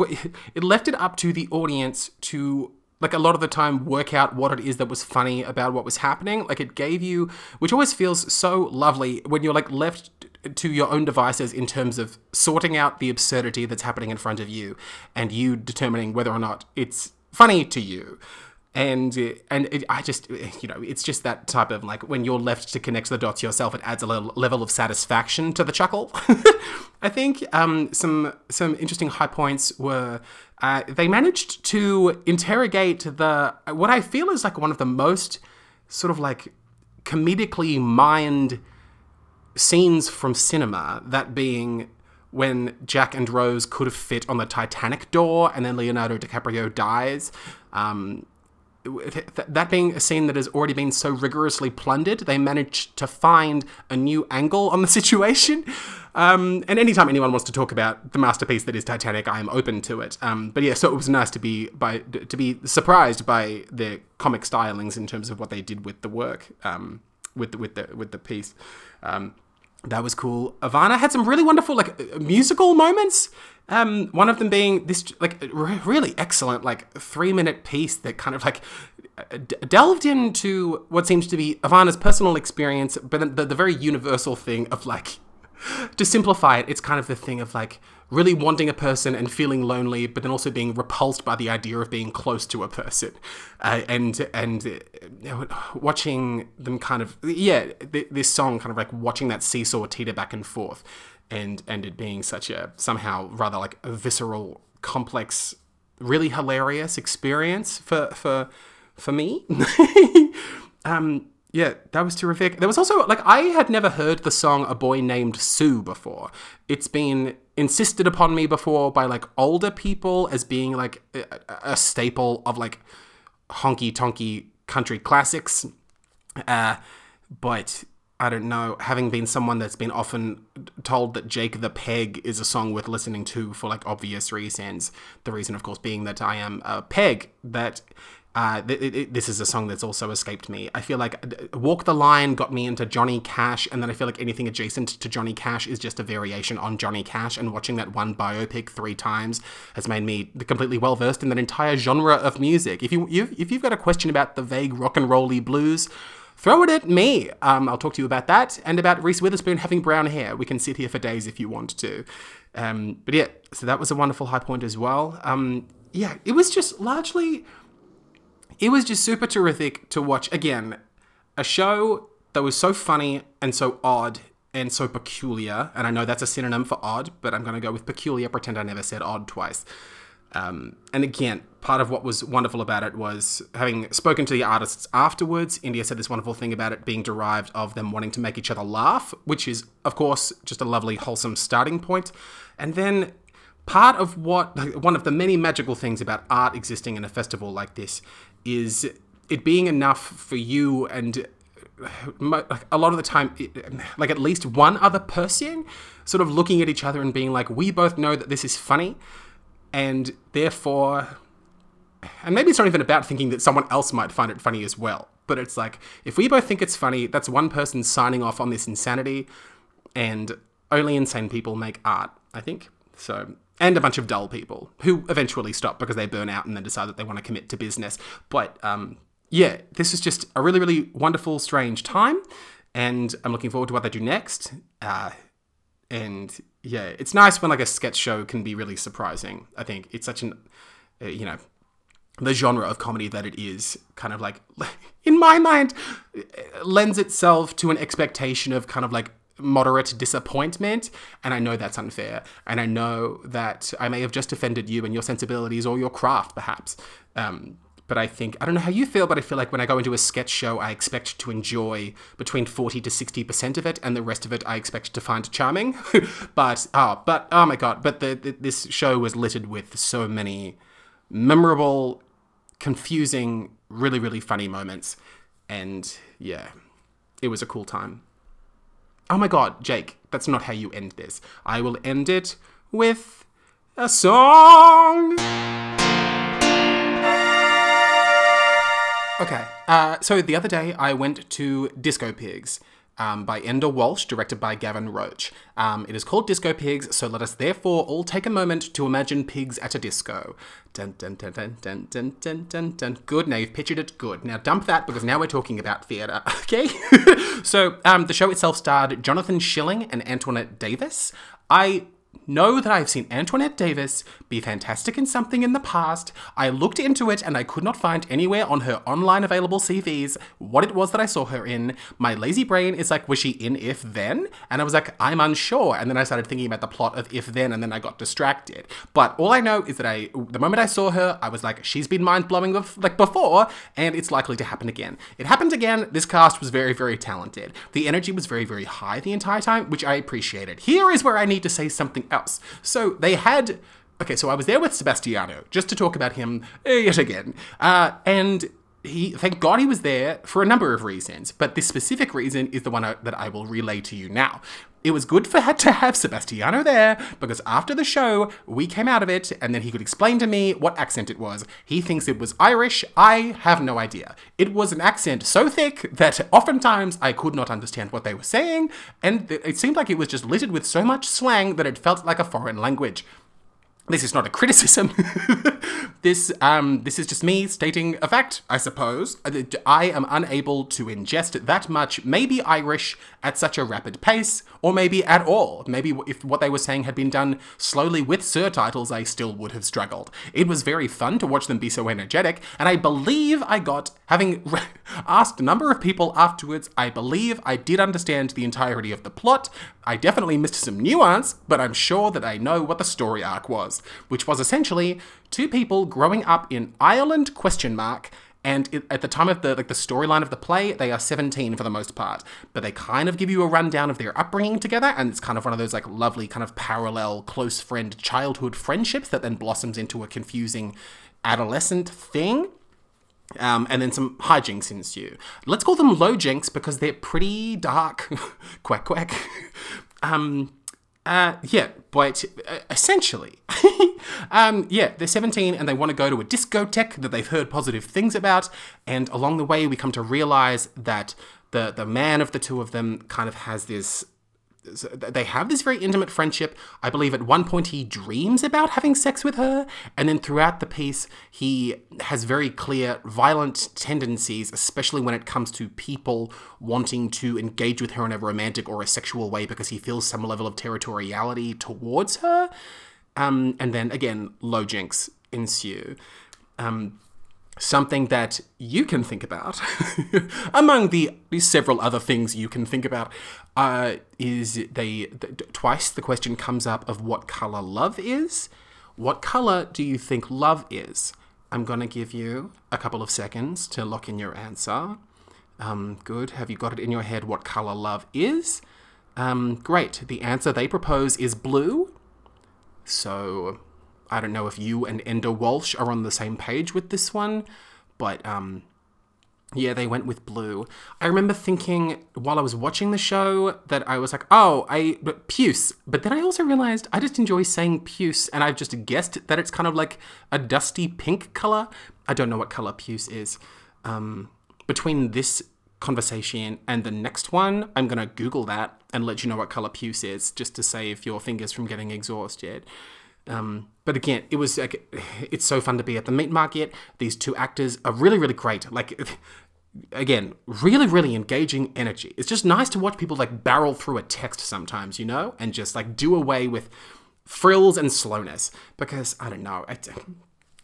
it left it up to the audience to like a lot of the time work out what it is that was funny about what was happening like it gave you which always feels so lovely when you're like left to your own devices in terms of sorting out the absurdity that's happening in front of you and you determining whether or not it's funny to you and and it, I just you know it's just that type of like when you're left to connect the dots yourself, it adds a level of satisfaction to the chuckle. I think um, some some interesting high points were uh, they managed to interrogate the what I feel is like one of the most sort of like comedically mined scenes from cinema. That being when Jack and Rose could have fit on the Titanic door, and then Leonardo DiCaprio dies. Um, that being a scene that has already been so rigorously plundered, they managed to find a new angle on the situation. Um, and anytime anyone wants to talk about the masterpiece that is Titanic, I am open to it. Um, but yeah, so it was nice to be by to be surprised by the comic stylings in terms of what they did with the work, um, with the, with the with the piece. That was cool. Ivana had some really wonderful like uh, musical moments. Um, one of them being this like really excellent like three minute piece that kind of like uh, d- delved into what seems to be Ivana's personal experience, but the, the very universal thing of like to simplify it, it's kind of the thing of like really wanting a person and feeling lonely, but then also being repulsed by the idea of being close to a person, uh, and and uh, watching them kind of yeah, th- this song kind of like watching that seesaw teeter back and forth, and and it being such a somehow rather like a visceral, complex, really hilarious experience for for for me. um, yeah, that was terrific. There was also like I had never heard the song "A Boy Named Sue" before. It's been insisted upon me before by like older people as being like a, a staple of like honky tonky country classics. Uh, but I don't know, having been someone that's been often told that Jake the Peg is a song worth listening to for like obvious reasons, the reason, of course, being that I am a peg, that uh, th- th- this is a song that's also escaped me. I feel like Walk the Line got me into Johnny Cash, and then I feel like anything adjacent to Johnny Cash is just a variation on Johnny Cash, and watching that one biopic three times has made me completely well versed in that entire genre of music. If you if you've got a question about the vague rock and rolly blues, throw it at me. Um, I'll talk to you about that and about Reese Witherspoon having brown hair. We can sit here for days if you want to. Um, but yeah, so that was a wonderful high point as well. Um, yeah, it was just largely, it was just super terrific to watch. Again, a show that was so funny and so odd and so peculiar. And I know that's a synonym for odd, but I'm going to go with peculiar, pretend I never said odd twice. Um, and again, part of what was wonderful about it was having spoken to the artists afterwards. India said this wonderful thing about it being derived of them wanting to make each other laugh, which is, of course, just a lovely, wholesome starting point. And then part of what, one of the many magical things about art existing in a festival like this is it being enough for you and uh, a lot of the time, like at least one other person sort of looking at each other and being like, we both know that this is funny and therefore and maybe it's not even about thinking that someone else might find it funny as well but it's like if we both think it's funny that's one person signing off on this insanity and only insane people make art i think. So and a bunch of dull people who eventually stop because they burn out and then decide that they want to commit to business but um, yeah this is just a really really wonderful strange time and i'm looking forward to what they do next uh, and yeah, it's nice when like a sketch show can be really surprising. I think it's such an, uh, you know, the genre of comedy that it is kind of like, in my mind, lends itself to an expectation of kind of like moderate disappointment. And I know that's unfair. And I know that I may have just offended you and your sensibilities or your craft, perhaps. Um, but I think, I don't know how you feel, but I feel like when I go into a sketch show, I expect to enjoy between 40 to 60% of it, and the rest of it I expect to find charming. but, oh, but, oh my god, but the, the, this show was littered with so many memorable, confusing, really, really funny moments. And yeah, it was a cool time. Oh my god, Jake, that's not how you end this. I will end it with a song. Okay, uh, so the other day I went to Disco Pigs. Um, by Enda Walsh, directed by Gavin Roach. Um, it is called Disco Pigs, so let us therefore all take a moment to imagine pigs at a disco. Dun dun dun dun dun dun dun dun dun. Good, now you've pictured it. Good. Now dump that because now we're talking about theatre. Okay. so um, the show itself starred Jonathan Schilling and Antoinette Davis. I know that I have seen Antoinette Davis be fantastic in something in the past. I looked into it and I could not find anywhere on her online available CVs what it was that I saw her in. My lazy brain is like, was she in If Then? And I was like, I'm unsure. And then I started thinking about the plot of If Then and then I got distracted. But all I know is that I, the moment I saw her, I was like, she's been mind blowing like before and it's likely to happen again. It happened again. This cast was very, very talented. The energy was very, very high the entire time, which I appreciated. Here is where I need to say something else. So they had. Okay, so I was there with Sebastiano just to talk about him yet again. Uh, and he, thank God he was there for a number of reasons, but this specific reason is the one I, that I will relay to you now. It was good for had to have Sebastiano there because after the show, we came out of it and then he could explain to me what accent it was. He thinks it was Irish. I have no idea. It was an accent so thick that oftentimes I could not understand what they were saying, and it seemed like it was just littered with so much slang that it felt like a foreign language this is not a criticism. this um, this is just me stating a fact, I suppose. I am unable to ingest that much, maybe Irish, at such a rapid pace, or maybe at all. Maybe if what they were saying had been done slowly with surtitles, I still would have struggled. It was very fun to watch them be so energetic, and I believe I got, having asked a number of people afterwards, I believe I did understand the entirety of the plot. I definitely missed some nuance, but I'm sure that I know what the story arc was which was essentially two people growing up in Ireland question mark and it, at the time of the like the storyline of the play, they are 17 for the most part, but they kind of give you a rundown of their upbringing together, and it's kind of one of those like lovely kind of parallel close friend childhood friendships that then blossoms into a confusing adolescent thing. Um, and then some hijinks ensue. Let's call them low jinks because they're pretty dark. quack quack. um, uh, yeah, but uh, essentially, um, yeah, they're 17 and they want to go to a discotheque that they've heard positive things about. And along the way, we come to realize that the the man of the two of them kind of has this they have this very intimate friendship. I believe at one point he dreams about having sex with her, and then throughout the piece, he has very clear violent tendencies, especially when it comes to people wanting to engage with her in a romantic or a sexual way because he feels some level of territoriality towards her. Um, and then again, low jinks ensue. Um, something that you can think about, among the, the, several other things you can think about, uh, is they th- twice the question comes up of what color love is. What color do you think love is? I'm gonna give you a couple of seconds to lock in your answer. Um, good. Have you got it in your head what color love is? Um, great. The answer they propose is blue. So I don't know if you and Enda Walsh are on the same page with this one, but um, yeah, they went with blue. I remember thinking while I was watching the show that I was like, oh, I but puce. But then I also realized I just enjoy saying puce, and I've just guessed that it's kind of like a dusty pink color. I don't know what color puce is. Um, between this conversation and the next one, I'm gonna Google that and let you know what color puce is, just to save your fingers from getting exhausted. Um, but again, it was like it's so fun to be at the meat market. These two actors are really, really great. Like again, really, really engaging energy. It's just nice to watch people like barrel through a text sometimes, you know, and just like do away with frills and slowness because I don't know. It,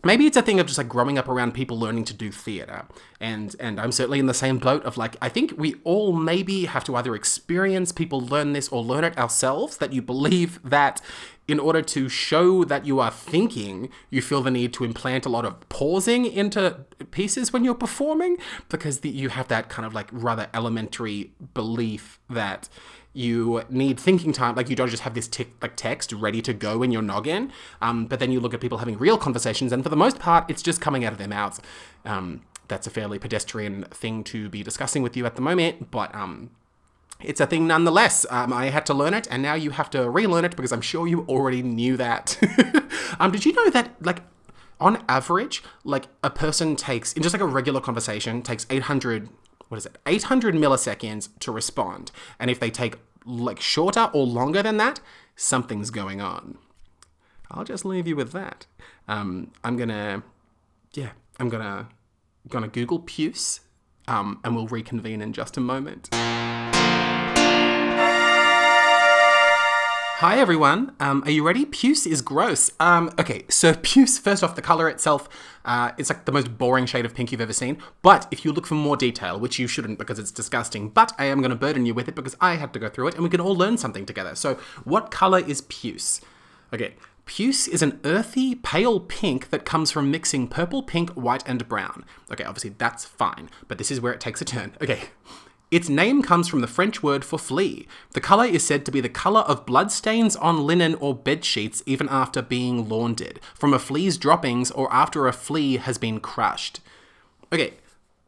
maybe it's a thing of just like growing up around people learning to do theater. And and i'm certainly in the same boat of like i think we all maybe have to either experience people learn this or learn it ourselves that you believe that in order to show that you are thinking you feel the need to implant a lot of pausing into pieces when you're performing because the, you have that kind of like rather elementary belief that you need thinking time. Like you don't just have this tick, like text ready to go in your noggin. Um, but then you look at people having real conversations, and for the most part, it's just coming out of their mouths. Um, that's a fairly pedestrian thing to be discussing with you at the moment, but um, it's a thing nonetheless. Um, I had to learn it, and now you have to relearn it because I'm sure you already knew that. um, did you know that, like, on average, like a person takes in just like a regular conversation takes 800 what is it 800 milliseconds to respond. And if they take like shorter or longer than that something's going on. I'll just leave you with that. Um, i'm gonna yeah i'm gonna gonna google puce um, and we'll reconvene in just a moment Hi everyone. Um, are you ready? Puce is gross. Um, okay, so puce. First off, the color itself, uh, it's like the most boring shade of pink you've ever seen. But if you look for more detail, which you shouldn't because it's disgusting, but I am going to burden you with it because I had to go through it, and we can all learn something together. So, what color is puce? Okay, Puce is an earthy, pale pink that comes from mixing purple, pink, white, and brown. Okay, obviously that's fine, but this is where it takes a turn. Okay, its name comes from the French word for flea. The colour is said to be the colour of bloodstains on linen or bed sheets even after being laundered, from a flea's droppings or after a flea has been crushed. Okay,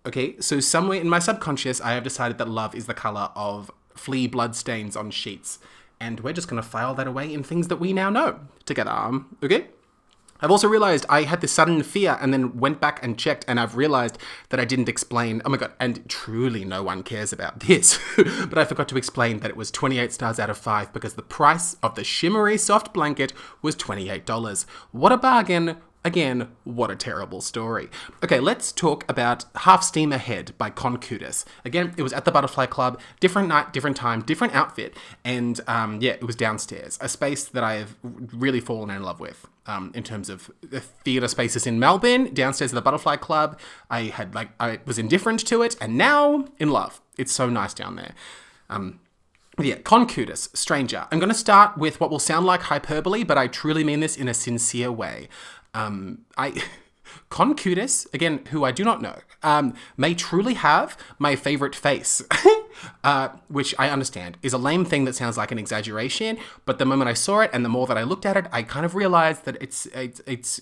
okay, so somewhere in my subconscious, I have decided that love is the colour of flea bloodstains on sheets. And we're just gonna file that away in things that we now know together, okay? I've also realized I had this sudden fear and then went back and checked, and I've realized that I didn't explain. Oh my god, and truly no one cares about this. but I forgot to explain that it was 28 stars out of 5 because the price of the shimmery soft blanket was $28. What a bargain! Again, what a terrible story. Okay, let's talk about Half Steam Ahead by Con Coutis. Again, it was at the Butterfly Club, different night, different time, different outfit, and um, yeah, it was downstairs, a space that I have really fallen in love with. Um, in terms of the theatre spaces in Melbourne, downstairs at the Butterfly Club, I had like I was indifferent to it, and now in love. It's so nice down there. Um, yeah, Con Coutis, stranger. I'm going to start with what will sound like hyperbole, but I truly mean this in a sincere way. Um, I. Con Coutis, again, who I do not know, um, may truly have my favorite face. uh, which I understand is a lame thing that sounds like an exaggeration. But the moment I saw it and the more that I looked at it, I kind of realized that it's it's it's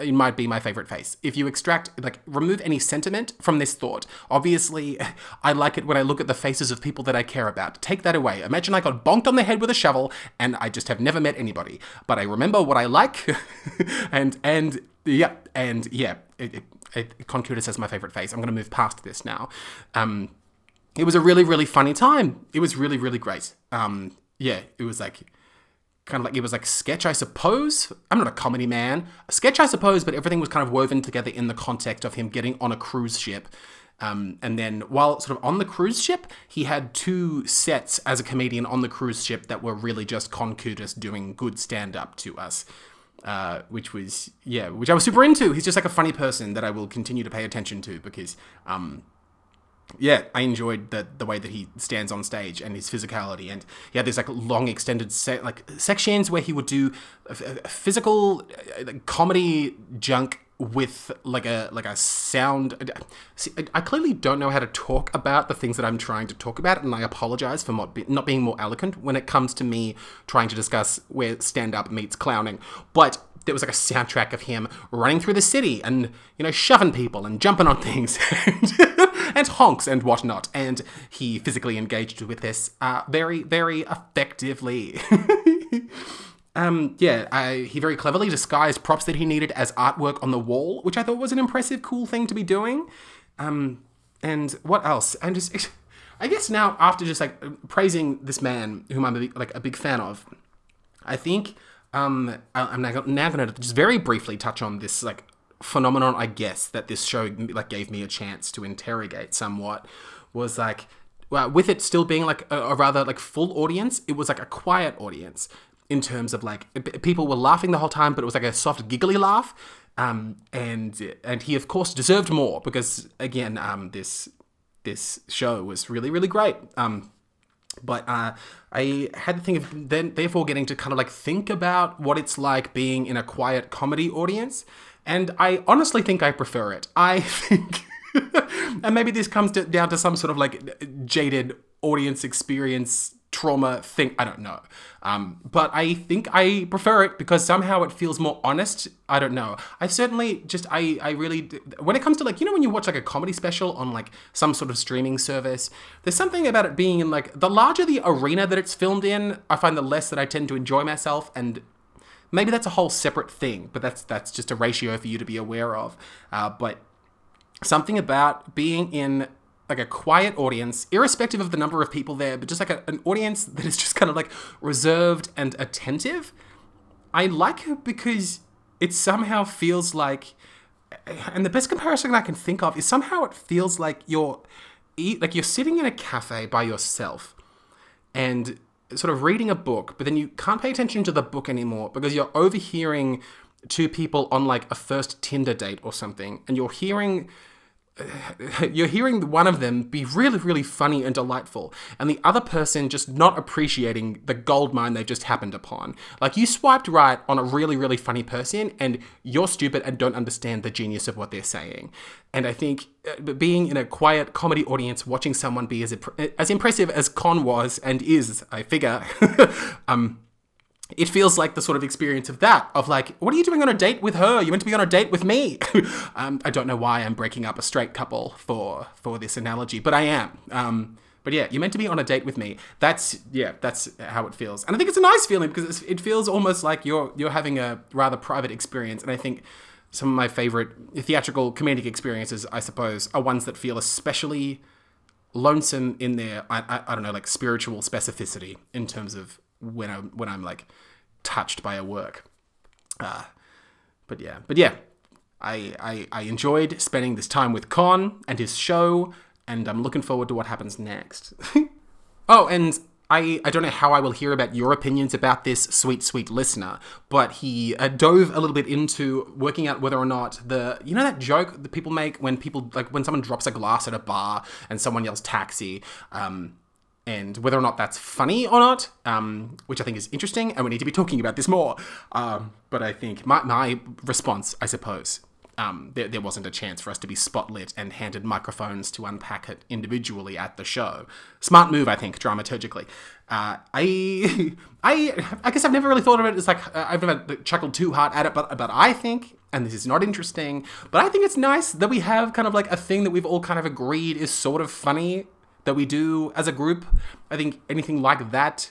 it might be my favorite face. If you extract like remove any sentiment from this thought, obviously I like it when I look at the faces of people that I care about. Take that away. Imagine I got bonked on the head with a shovel and I just have never met anybody, but I remember what I like, and and yeah, and yeah, it, it, it, my favorite face. I'm gonna move past this now. Um, it was a really really funny time. It was really really great. Um, yeah, it was like kind of like it was like sketch, I suppose. I'm not a comedy man. A sketch, I suppose, but everything was kind of woven together in the context of him getting on a cruise ship. Um, and then while sort of on the cruise ship, he had two sets as a comedian on the cruise ship that were really just Con Coutis doing good stand up to us. Uh, which was yeah, which I was super into. He's just like a funny person that I will continue to pay attention to because um, yeah, I enjoyed the the way that he stands on stage and his physicality, and he had these like long extended se- like sections where he would do a, physical uh, comedy junk with like a like a sound. See, I clearly don't know how to talk about the things that I'm trying to talk about, and I apologize for not, be, not being more eloquent when it comes to me trying to discuss where stand up meets clowning. But there was like a soundtrack of him running through the city and you know shoving people and jumping on things and, and honks and whatnot and he physically engaged with this uh, very very effectively um, yeah I, he very cleverly disguised props that he needed as artwork on the wall which i thought was an impressive cool thing to be doing um, and what else and just i guess now after just like praising this man whom i'm a, like a big fan of i think um, I'm now, now going to just very briefly touch on this like phenomenon, I guess, that this show like gave me a chance to interrogate somewhat. Was like, well, with it still being like a, a rather like full audience, it was like a quiet audience in terms of like people were laughing the whole time, but it was like a soft giggly laugh. Um, and and he of course deserved more because again, um, this this show was really really great. Um, but uh, I had to think of then therefore getting to kind of like think about what it's like being in a quiet comedy audience, and I honestly think I prefer it. I think, and maybe this comes to, down to some sort of like jaded audience experience trauma thing. I don't know. Um, but I think I prefer it because somehow it feels more honest. I don't know. I certainly just, I, I really, when it comes to like, you know, when you watch like a comedy special on like some sort of streaming service, there's something about it being in like, the larger the arena that it's filmed in, I find the less that I tend to enjoy myself and maybe that's a whole separate thing, but that's, that's just a ratio for you to be aware of. Uh, but something about being in like a quiet audience, irrespective of the number of people there, but just like a, an audience that is just kind of like reserved and attentive. I like it because it somehow feels like, and the best comparison I can think of is somehow it feels like you're, like you're sitting in a cafe by yourself, and sort of reading a book, but then you can't pay attention to the book anymore because you're overhearing two people on like a first Tinder date or something, and you're hearing you're hearing one of them be really, really funny and delightful, and the other person just not appreciating the gold mine they've just happened upon. Like you swiped right on a really, really funny person, and you're stupid and don't understand the genius of what they're saying. And I think uh, being in a quiet comedy audience, watching someone be as as impressive as Con was and is, I figure, um, it feels like the sort of experience of that of like what are you doing on a date with her? You meant to be on a date with me. Um, i don't know why i'm breaking up a straight couple for for this analogy but i am. Um, but yeah you're meant to be on a date with me. That's yeah that's how it feels. And i think it's a nice feeling because it feels almost like you're you're having a rather private experience. And i think some of my favorite theatrical comedic experiences i suppose are ones that feel especially lonesome in their I, I, I don't know like spiritual specificity in terms of when I'm when I'm like touched by a work. Uh, but yeah, but yeah, I, I I enjoyed spending this time with Con and his show, and I'm looking forward to what happens next. oh, and I, I don't know how I will hear about your opinions about this sweet, sweet listener, but he uh, dove a little bit into working out whether or not the, you know, that joke that people make when people, like when someone drops a glass at a bar and someone yells taxi, um, and whether or not that's funny or not, um, which I think is interesting, and we need to be talking about this more. Um, but I think my, my response, I suppose, um, there, there wasn't a chance for us to be spotlit and handed microphones to unpack it individually at the show. Smart move, I think, dramaturgically. Uh, I, I, I guess I've never really thought of it as like uh, I've never chuckled too hard at it, but but I think, and this is not interesting, but I think it's nice that we have kind of like a thing that we've all kind of agreed is sort of funny that we do as a group. I think anything like that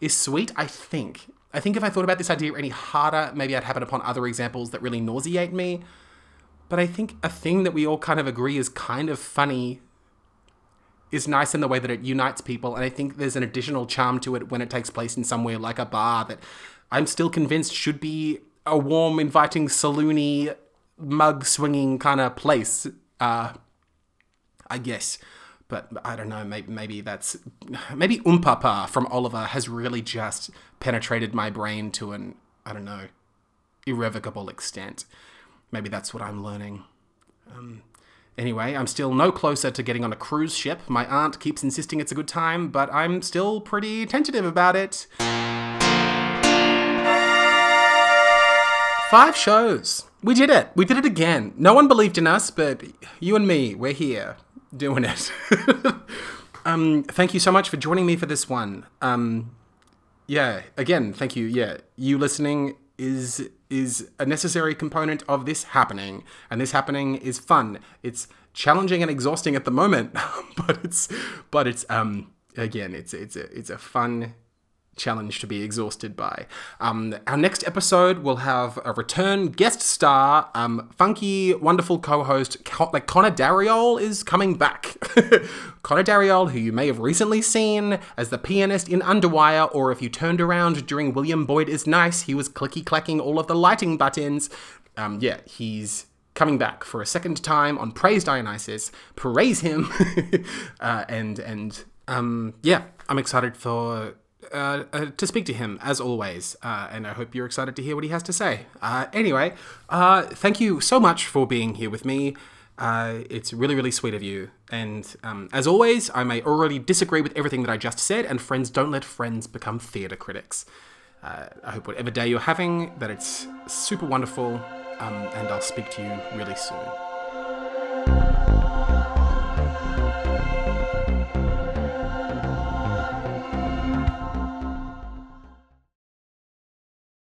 is sweet. I think. I think if I thought about this idea any harder, maybe I'd it upon other examples that really nauseate me. But I think a thing that we all kind of agree is kind of funny is nice in the way that it unites people. And I think there's an additional charm to it when it takes place in somewhere like a bar that I'm still convinced should be a warm, inviting, saloony, mug swinging kind of place. Uh, I guess. But I don't know, maybe, maybe that's. Maybe Oom-Pah-Pah from Oliver has really just penetrated my brain to an, I don't know, irrevocable extent. Maybe that's what I'm learning. Um, anyway, I'm still no closer to getting on a cruise ship. My aunt keeps insisting it's a good time, but I'm still pretty tentative about it. Five shows. We did it. We did it again. No one believed in us, but you and me, we're here doing it. um, thank you so much for joining me for this one. Um, yeah, again, thank you. Yeah, you listening is is a necessary component of this happening, and this happening is fun. It's challenging and exhausting at the moment, but it's but it's um again, it's it's a it's a fun challenge to be exhausted by. Um, our next episode will have a return guest star, um, funky, wonderful co-host, Con- like Connor Dariol is coming back. Connor Dariol, who you may have recently seen as the pianist in Underwire, or if you turned around during William Boyd is Nice, he was clicky clacking all of the lighting buttons. Um, yeah, he's coming back for a second time on Praise Dionysus. Praise him, uh, and and um, yeah, I'm excited for uh, uh, to speak to him as always, uh, and I hope you're excited to hear what he has to say. Uh, anyway, uh, thank you so much for being here with me. It's really, really sweet of you. And um, as always, I may already disagree with everything that I just said, and friends don't let friends become theatre critics. I hope whatever day you're having, that it's super wonderful, um, and I'll speak to you really soon.